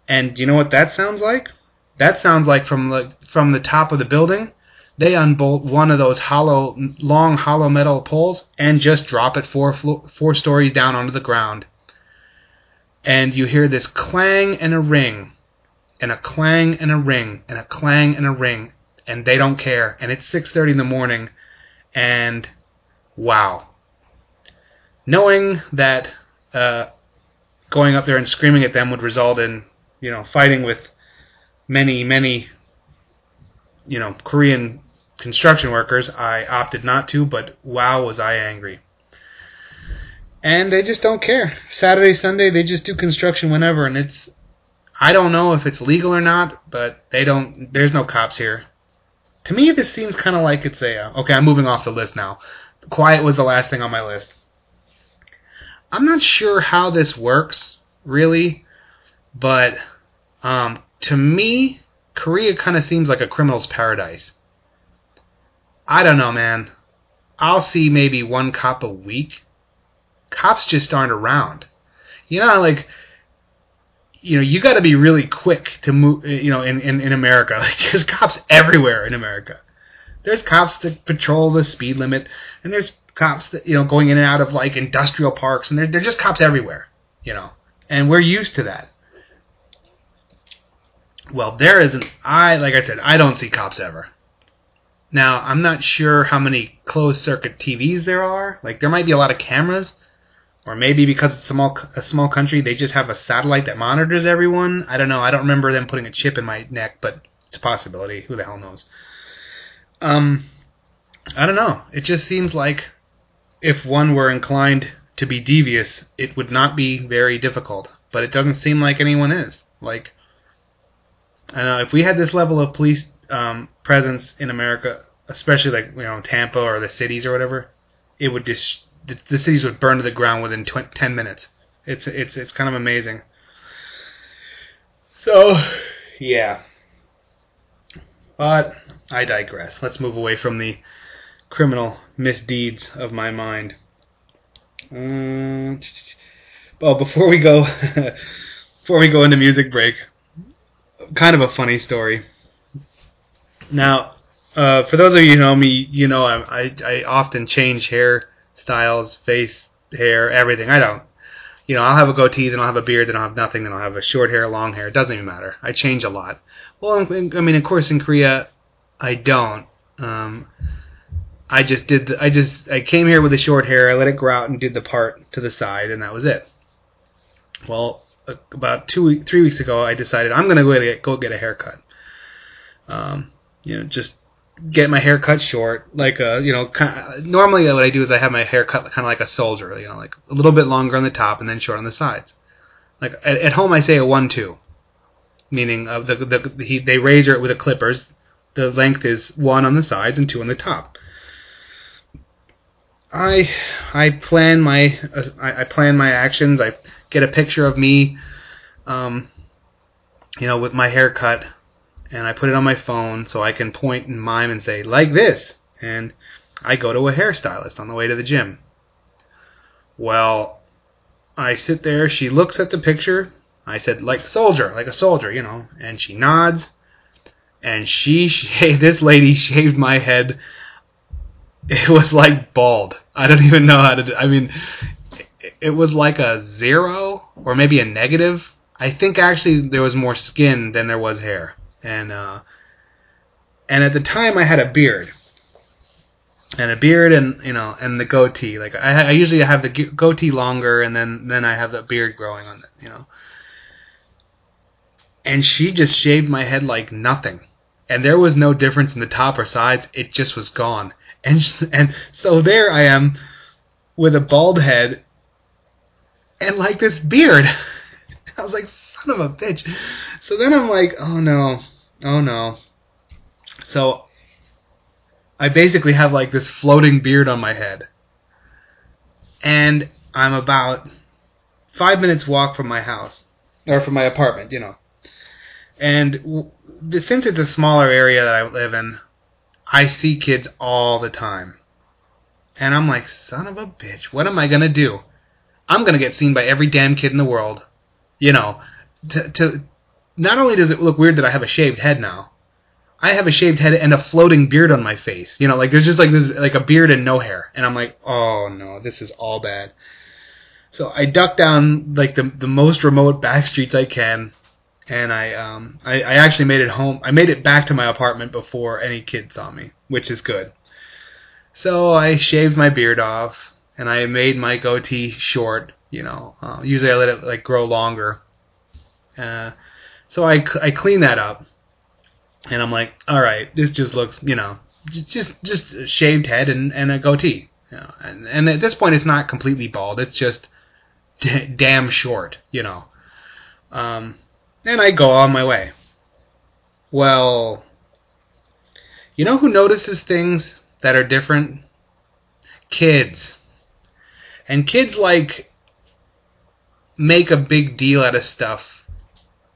And do you know what that sounds like? That sounds like from the from the top of the building, they unbolt one of those hollow, long hollow metal poles and just drop it four four stories down onto the ground. And you hear this clang and a ring, and a clang and a ring, and a clang and a ring, and they don't care. And it's 6:30 in the morning, and wow. Knowing that uh, going up there and screaming at them would result in, you know, fighting with many, many, you know, Korean construction workers, I opted not to, but wow, was I angry. And they just don't care. Saturday, Sunday, they just do construction whenever, and it's. I don't know if it's legal or not, but they don't. There's no cops here. To me, this seems kind of like it's a. Uh, okay, I'm moving off the list now. Quiet was the last thing on my list. I'm not sure how this works, really, but um, to me, Korea kind of seems like a criminal's paradise. I don't know, man. I'll see maybe one cop a week. Cops just aren't around. You know, like, you know, you got to be really quick to move. You know, in in, in America, like, there's cops everywhere in America. There's cops that patrol the speed limit, and there's cops that you know going in and out of like industrial parks, and they're they're just cops everywhere. You know, and we're used to that. Well, there isn't. I like I said, I don't see cops ever. Now, I'm not sure how many closed circuit TVs there are. Like, there might be a lot of cameras, or maybe because it's a small, a small country, they just have a satellite that monitors everyone. I don't know. I don't remember them putting a chip in my neck, but it's a possibility. Who the hell knows? Um, I don't know. It just seems like if one were inclined to be devious, it would not be very difficult. But it doesn't seem like anyone is. Like, I know. If we had this level of police um, presence in America, especially like you know Tampa or the cities or whatever, it would just the, the cities would burn to the ground within tw- ten minutes. It's it's it's kind of amazing. So, yeah. But I digress. Let's move away from the criminal misdeeds of my mind. Um, well, before we go, before we go into music break, kind of a funny story. Now, uh, for those of you who know me, you know I, I I often change hair styles, face hair, everything. I don't. You know, I'll have a goatee, then I'll have a beard, then I'll have nothing, then I'll have a short hair, long hair. It doesn't even matter. I change a lot. Well, I mean, of course, in Korea, I don't. Um, I just did. The, I just I came here with the short hair. I let it grow out and did the part to the side, and that was it. Well, about two, three weeks ago, I decided I'm gonna go get go get a haircut. Um, you know, just get my hair cut short, like a you know. Kind normally, what I do is I have my hair cut kind of like a soldier, you know, like a little bit longer on the top and then short on the sides. Like at, at home, I say a one-two, meaning uh, the the he, they razor it with the clippers. The length is one on the sides and two on the top. I I plan my uh, I, I plan my actions. I get a picture of me, um, you know, with my haircut, and I put it on my phone so I can point and mime and say like this, and I go to a hairstylist on the way to the gym. Well, I sit there. She looks at the picture. I said like soldier, like a soldier, you know, and she nods, and she shaved. This lady shaved my head. It was like bald. I don't even know how to. Do, I mean, it, it was like a zero or maybe a negative. I think actually there was more skin than there was hair, and uh, and at the time I had a beard, and a beard and you know and the goatee. Like I, I usually have the goatee longer, and then then I have the beard growing on it, you know. And she just shaved my head like nothing, and there was no difference in the top or sides. It just was gone, and and so there I am with a bald head and like this beard. I was like, son of a bitch. So then I'm like, oh no, oh no. So I basically have like this floating beard on my head. And I'm about five minutes walk from my house, or from my apartment, you know. And w- since it's a smaller area that I live in, I see kids all the time. And I'm like, son of a bitch, what am I gonna do? I'm gonna get seen by every damn kid in the world. You know, to, to not only does it look weird that I have a shaved head now, I have a shaved head and a floating beard on my face. You know, like there's just like this like a beard and no hair, and I'm like, oh no, this is all bad. So I duck down like the the most remote back streets I can, and I um I, I actually made it home. I made it back to my apartment before any kid saw me, which is good. So I shaved my beard off, and I made my goatee short. You know, uh, usually I let it like grow longer. Uh, so I I clean that up, and I'm like, all right, this just looks, you know, just just, a shaved head and, and a goatee. You know, and and at this point, it's not completely bald. It's just d- damn short. You know. Um, and I go on my way. Well, you know who notices things that are different? Kids. And kids like make a big deal out of stuff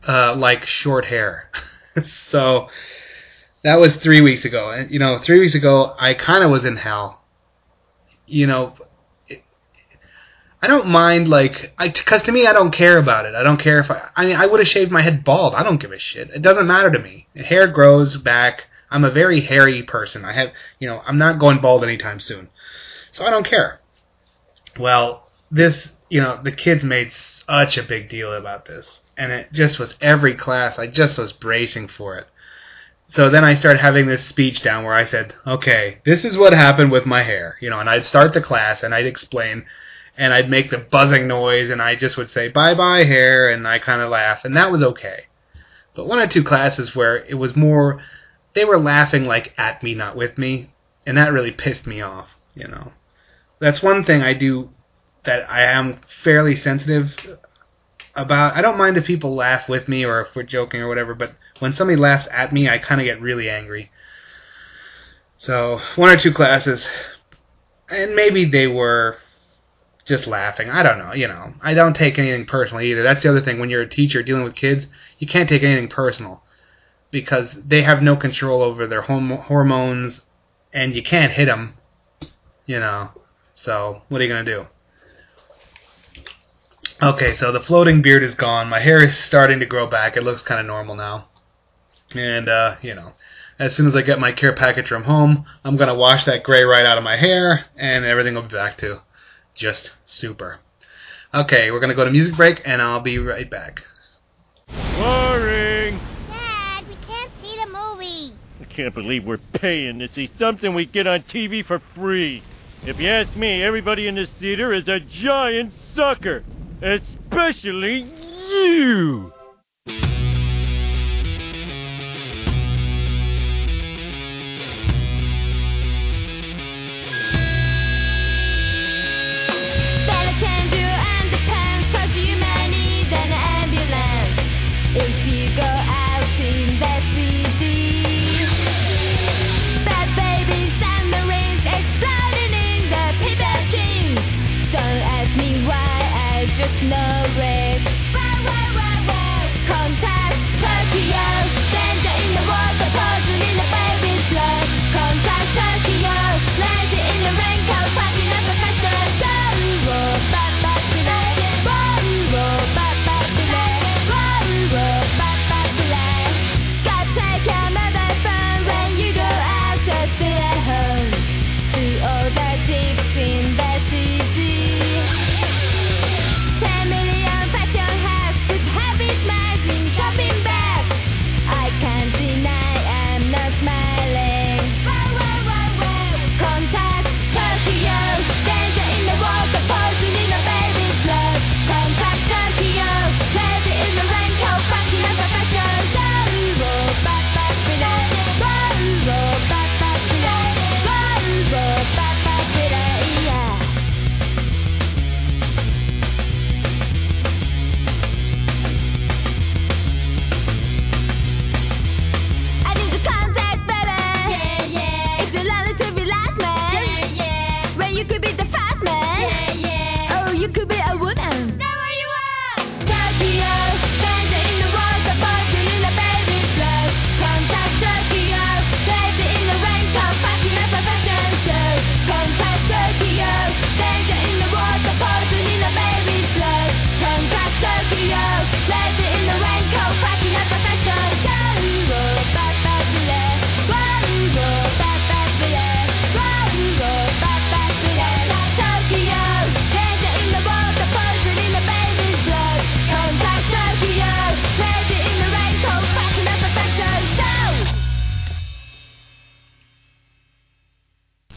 uh, like short hair. so that was three weeks ago. And you know, three weeks ago, I kind of was in hell. You know, it, I don't mind like, because to me, I don't care about it. I don't care if I. I mean, I would have shaved my head bald. I don't give a shit. It doesn't matter to me. Hair grows back. I'm a very hairy person. I have, you know, I'm not going bald anytime soon, so I don't care. Well, this, you know, the kids made such a big deal about this, and it just was every class. I just was bracing for it, so then I started having this speech down where I said, okay, this is what happened with my hair, you know, and I'd start the class and I'd explain and I'd make the buzzing noise and I just would say bye bye hair and I kind of laugh and that was okay. But one or two classes where it was more, they were laughing like at me, not with me, and that really pissed me off, you know. That's one thing I do that I am fairly sensitive about. I don't mind if people laugh with me or if we're joking or whatever, but when somebody laughs at me, I kind of get really angry. So, one or two classes, and maybe they were just laughing. I don't know, you know. I don't take anything personally either. That's the other thing. When you're a teacher dealing with kids, you can't take anything personal because they have no control over their hormones, and you can't hit them, you know. So, what are you going to do? Okay, so the floating beard is gone. My hair is starting to grow back. It looks kind of normal now. And, uh, you know, as soon as I get my care package from home, I'm going to wash that gray right out of my hair, and everything will be back to just super. Okay, we're going to go to music break, and I'll be right back. Boring. Dad, we can't see the movie. I can't believe we're paying to see something we get on TV for free. If you ask me, everybody in this theater is a giant sucker. Especially you.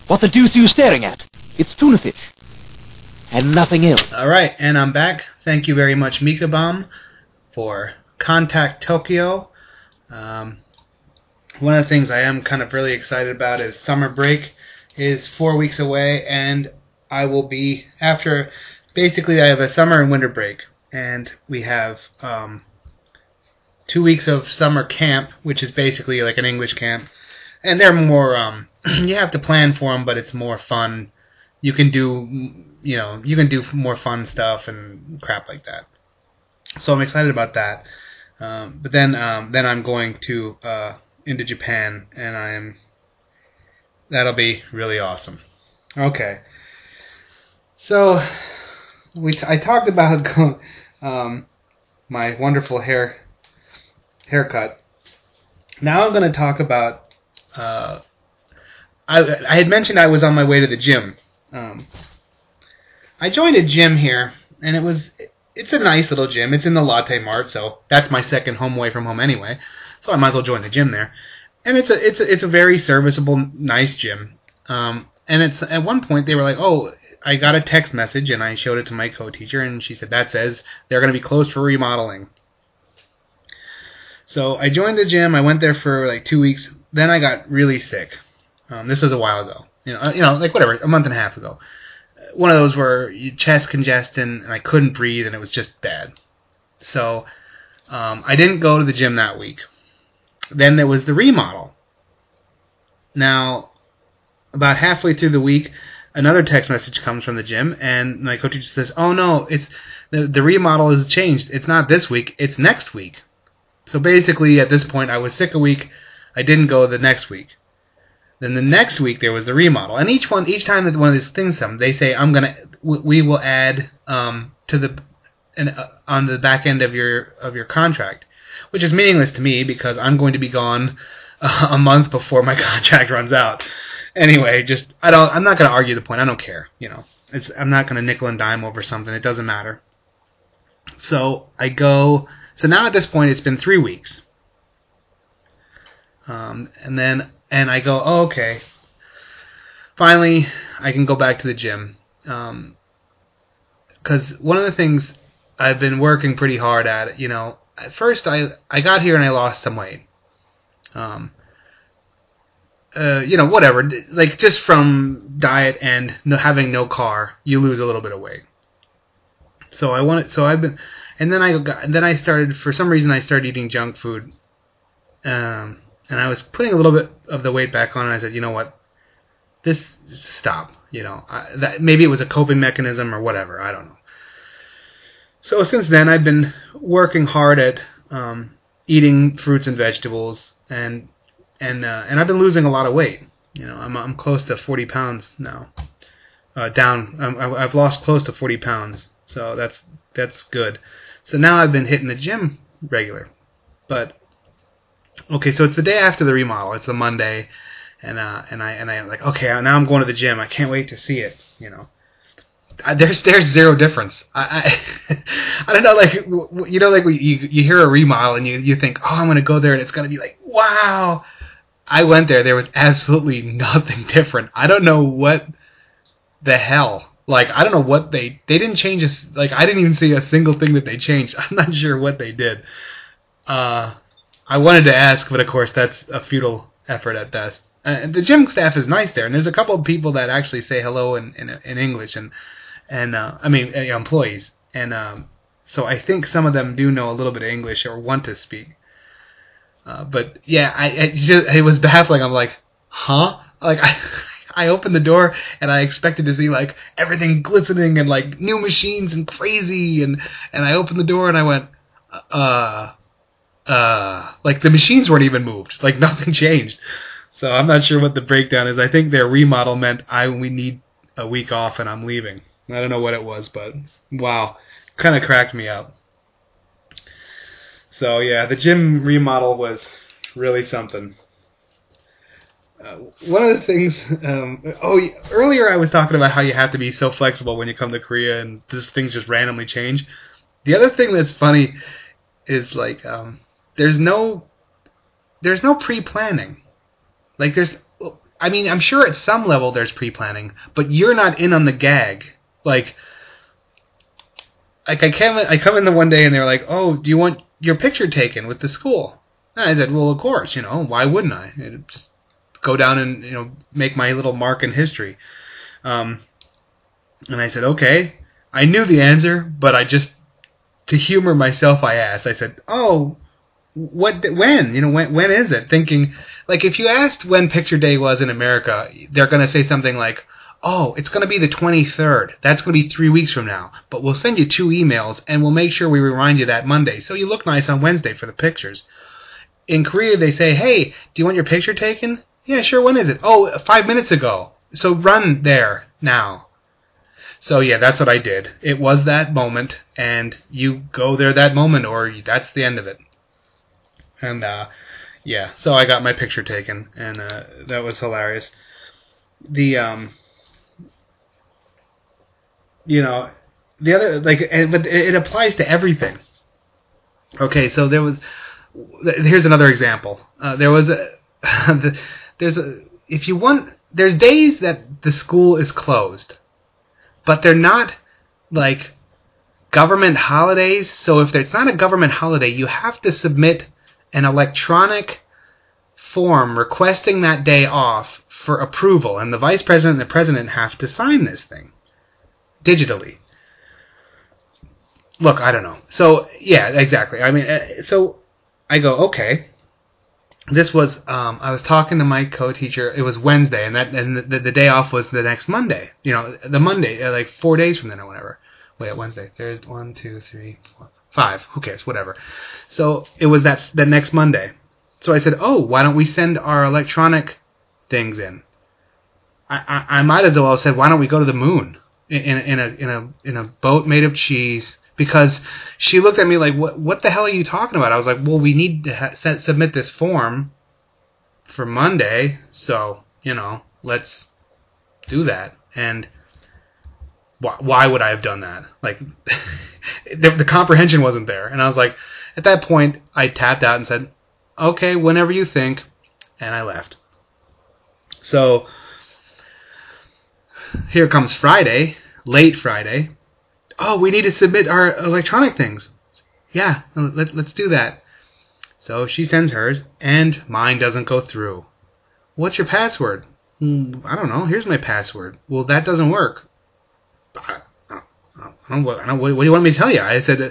What the deuce are you staring at? It's tuna fish. And nothing else. All right, and I'm back. Thank you very much, Mika Bomb, for Contact Tokyo. Um, one of the things I am kind of really excited about is summer break is four weeks away, and I will be after. Basically, I have a summer and winter break, and we have um, two weeks of summer camp, which is basically like an English camp, and they're more. Um, you have to plan for them, but it's more fun. You can do, you know, you can do more fun stuff and crap like that. So I'm excited about that. Um, but then, um, then I'm going to uh, into Japan, and I am. That'll be really awesome. Okay. So, we t- I talked about um, my wonderful hair haircut. Now I'm going to talk about. Uh, I I had mentioned I was on my way to the gym. Um, I joined a gym here, and it was it's a nice little gym. It's in the Lotte Mart, so that's my second home away from home anyway. So I might as well join the gym there. and it's a it's a, it's a very serviceable, nice gym. Um, and it's at one point they were like, "Oh, I got a text message," and I showed it to my co-teacher, and she said that says they're going to be closed for remodeling. So I joined the gym. I went there for like two weeks. Then I got really sick. Um, this was a while ago. You know, uh, you know, like whatever, a month and a half ago. One of those where you chest congestion and I couldn't breathe and it was just bad. So um, I didn't go to the gym that week. Then there was the remodel. Now, about halfway through the week, another text message comes from the gym, and my co-teacher says, "Oh no, it's the, the remodel has changed. It's not this week. It's next week." So basically, at this point, I was sick a week. I didn't go the next week. Then the next week there was the remodel, and each one, each time that one of these things come, they say, "I'm gonna, we will add um, to the, and uh, on the back end of your of your contract," which is meaningless to me because I'm going to be gone uh, a month before my contract runs out. Anyway, just I don't, I'm not gonna argue the point. I don't care. You know, it's I'm not gonna nickel and dime over something. It doesn't matter. So I go. So now at this point, it's been three weeks. Um, and then and I go, oh, okay. Finally, I can go back to the gym. Because one of the things I've been working pretty hard at, you know, at first I I got here and I lost some weight. Um, uh, you know, whatever, like just from diet and no, having no car, you lose a little bit of weight. So I wanted, so I've been, and then I got, and then I started for some reason I started eating junk food. Um, and I was putting a little bit of the weight back on, and I said, you know what, this stop. You know, I, that maybe it was a coping mechanism or whatever. I don't know. So since then, I've been working hard at um, eating fruits and vegetables, and and uh, and I've been losing a lot of weight. You know, I'm I'm close to 40 pounds now. Uh, down, I'm, I've lost close to 40 pounds, so that's that's good. So now I've been hitting the gym regular, but okay, so it's the day after the remodel. It's the Monday, and uh, and I and I like okay, now I'm going to the gym. I can't wait to see it. You know, I, there's there's zero difference. I I, I don't know, like you know, like you you hear a remodel and you you think, oh, I'm gonna go there and it's gonna be like wow. I went there. There was absolutely nothing different. I don't know what the hell. Like I don't know what they they didn't change us. Like I didn't even see a single thing that they changed. I'm not sure what they did. Uh, I wanted to ask, but of course that's a futile effort at best. Uh, the gym staff is nice there, and there's a couple of people that actually say hello in in, in English, and and uh, I mean uh, employees, and um, so I think some of them do know a little bit of English or want to speak. Uh, but yeah, I, I just, it was baffling. I'm like, huh? Like I. I opened the door and I expected to see like everything glistening and like new machines and crazy and and I opened the door and I went uh uh like the machines weren't even moved. Like nothing changed. So I'm not sure what the breakdown is. I think their remodel meant I we need a week off and I'm leaving. I don't know what it was but wow. Kind of cracked me up. So yeah the gym remodel was really something. Uh, one of the things, um, oh, earlier I was talking about how you have to be so flexible when you come to Korea and just things just randomly change. The other thing that's funny is like, um, there's no, there's no pre-planning. Like there's, I mean, I'm sure at some level there's pre-planning, but you're not in on the gag. Like, like I came, I come in the one day and they're like, oh, do you want your picture taken with the school? And I said, well, of course, you know, why wouldn't I? It just go down and you know make my little mark in history. Um, and I said, okay. I knew the answer, but I just to humor myself, I asked. I said, oh, what? When? You know, when? When is it? Thinking like if you asked when Picture Day was in America, they're going to say something like. Oh, it's going to be the 23rd. That's going to be three weeks from now. But we'll send you two emails and we'll make sure we remind you that Monday so you look nice on Wednesday for the pictures. In Korea, they say, hey, do you want your picture taken? Yeah, sure. When is it? Oh, five minutes ago. So run there now. So yeah, that's what I did. It was that moment, and you go there that moment, or that's the end of it. And uh, yeah, so I got my picture taken, and uh, that was hilarious. The um, you know, the other like, but it applies to everything. Okay, so there was. Here's another example. Uh, there was a the, there's a if you want there's days that the school is closed, but they're not like government holidays. So if it's not a government holiday, you have to submit an electronic form requesting that day off for approval, and the vice president and the president have to sign this thing digitally. Look, I don't know. So yeah, exactly. I mean, uh, so I go okay. This was um, I was talking to my co-teacher. It was Wednesday, and that and the, the day off was the next Monday. You know, the Monday, uh, like four days from then or whatever. Wait, Wednesday, Thursday, one, two, three, four, five. Who cares? Whatever. So it was that the next Monday. So I said, oh, why don't we send our electronic things in? I, I, I might as well have said, why don't we go to the moon in, in, in a in a in a boat made of cheese? Because she looked at me like, what what the hell are you talking about? I was like, well, we need to ha- set, submit this form for Monday, so you know, let's do that. And why, why would I have done that? Like, the, the comprehension wasn't there, and I was like, at that point, I tapped out and said, okay, whenever you think, and I left. So here comes Friday, late Friday. Oh, we need to submit our electronic things. Yeah, let, let's do that. So she sends hers, and mine doesn't go through. What's your password? "Hmm, I don't know. Here's my password. Well, that doesn't work. I, I, I don't, I don't, what, what do you want me to tell you? I said, uh,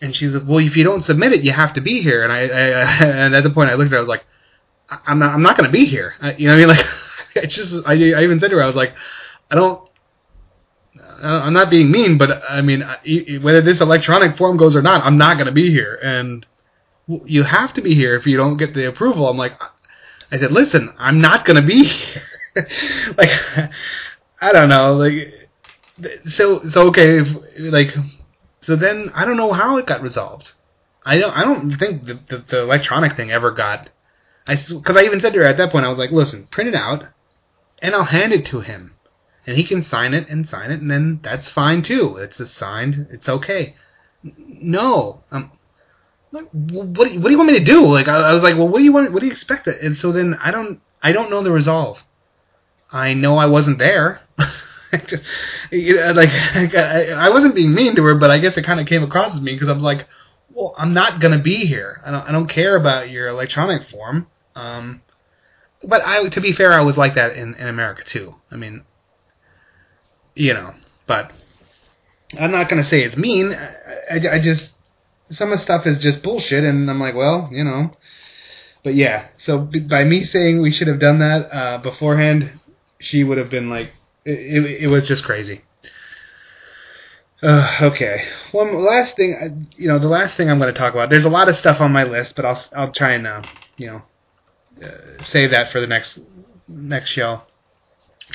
and she's like, well, if you don't submit it, you have to be here. And I, I and at the point I looked at her, I was like, I- I'm not, I'm not going to be here. I, you know what I mean? Like, it's just, I, I even said to her, I was like, I don't, I- I'm not being mean, but I mean, I- whether this electronic form goes or not, I'm not going to be here. And you have to be here if you don't get the approval. I'm like, I said, listen, I'm not going to be here. like, I don't know, like, so so okay, if, like, so then I don't know how it got resolved. I don't I don't think the the, the electronic thing ever got. I because I even said to her at that point, I was like, listen, print it out, and I'll hand it to him, and he can sign it and sign it, and then that's fine too. It's signed. It's okay. No, um, like, what do you, what do you want me to do? Like I, I was like, well, what do you want? What do you expect? And so then I don't I don't know the resolve. I know I wasn't there. You know, like I, I wasn't being mean to her, but I guess it kind of came across as me because I'm like, well, I'm not gonna be here. I don't, I don't care about your electronic form. Um, but I, to be fair, I was like that in, in America too. I mean, you know, but I'm not gonna say it's mean. I, I, I just some of the stuff is just bullshit, and I'm like, well, you know. But yeah, so by me saying we should have done that uh, beforehand, she would have been like, it, it, it was just crazy. Uh, okay. One last thing, you know, the last thing I'm going to talk about. There's a lot of stuff on my list, but I'll I'll try and uh, you know uh, save that for the next next show.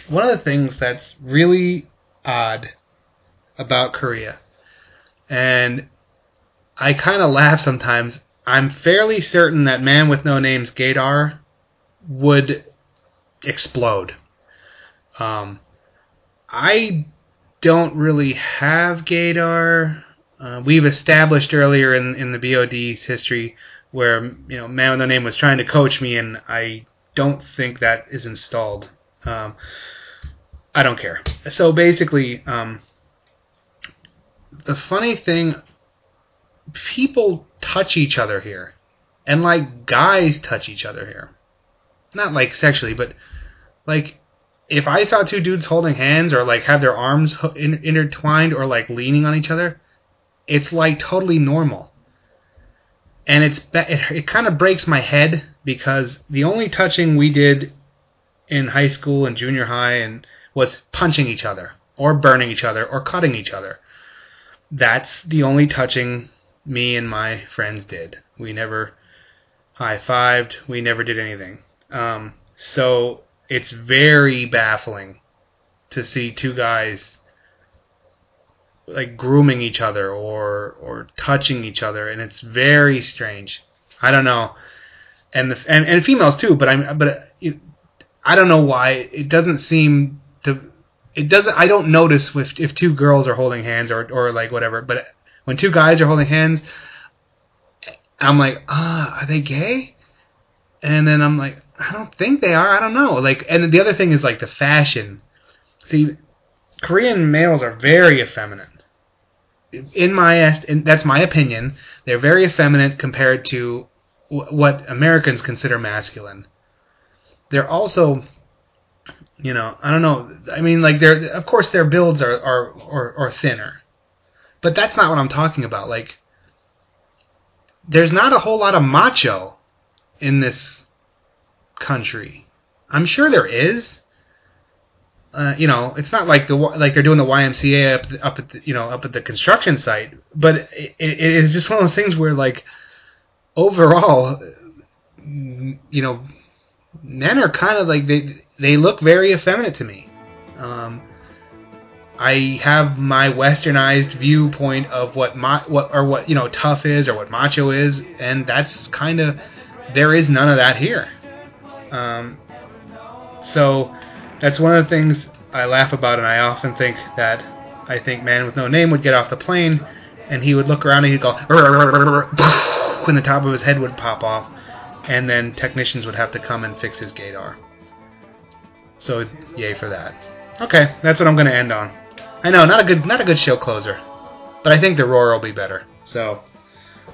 One of the things that's really odd about Korea, and I kind of laugh sometimes. I'm fairly certain that Man with No Name's Gaydar would explode. Um, I don't really have Gaydar. Uh, we've established earlier in in the BOD's history where you know Man with No Name was trying to coach me, and I don't think that is installed. Um, I don't care. So basically, um, the funny thing, people touch each other here, and like guys touch each other here, not like sexually, but like if I saw two dudes holding hands or like have their arms in, intertwined or like leaning on each other, it's like totally normal. And it's it, it kind of breaks my head because the only touching we did in high school and junior high and was punching each other or burning each other or cutting each other. That's the only touching me and my friends did. We never high fived. We never did anything. Um, so it's very baffling to see two guys like grooming each other or or touching each other, and it's very strange. I don't know, and the and, and females too. But I'm but it, I don't know why it doesn't seem to. It doesn't. I don't notice if if two girls are holding hands or or like whatever. But when two guys are holding hands, I'm like, ah, are they gay? And then I'm like, I don't think they are. I don't know. Like, and the other thing is like the fashion. See, Korean males are very effeminate. In my est, and that's my opinion. They're very effeminate compared to w- what Americans consider masculine. They're also, you know, I don't know. I mean, like they're of course their builds are are are, are thinner, but that's not what I'm talking about. Like, there's not a whole lot of macho in this country. I'm sure there is. Uh, you know, it's not like the like they're doing the YMCA up up at the, you know up at the construction site, but it, it is just one of those things where like overall, you know, men are kind of like they they look very effeminate to me. Um, I have my westernized viewpoint of what ma- what or what you know tough is or what macho is, and that's kind of there is none of that here. Um, so that's one of the things I laugh about, and I often think that I think Man with No Name would get off the plane, and he would look around and he'd go, when the top of his head would pop off, and then technicians would have to come and fix his gaydar. So yay for that. Okay, that's what I'm going to end on. I know, not a good, not a good show closer, but I think the roar will be better. So,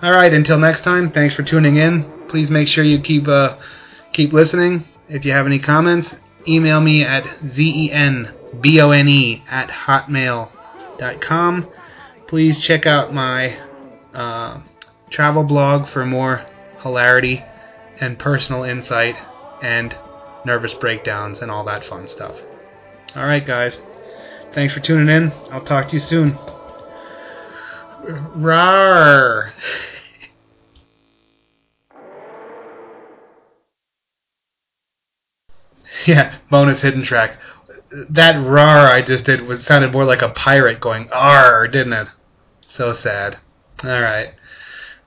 all right, until next time, thanks for tuning in. Please make sure you keep uh, keep listening. If you have any comments, email me at zenbone at hotmail.com. Please check out my uh, travel blog for more hilarity and personal insight and nervous breakdowns and all that fun stuff. All right, guys. Thanks for tuning in. I'll talk to you soon. Rawr. Yeah, bonus hidden track. That rar I just did was sounded more like a pirate going R, didn't it? So sad. All right,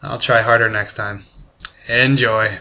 I'll try harder next time. Enjoy.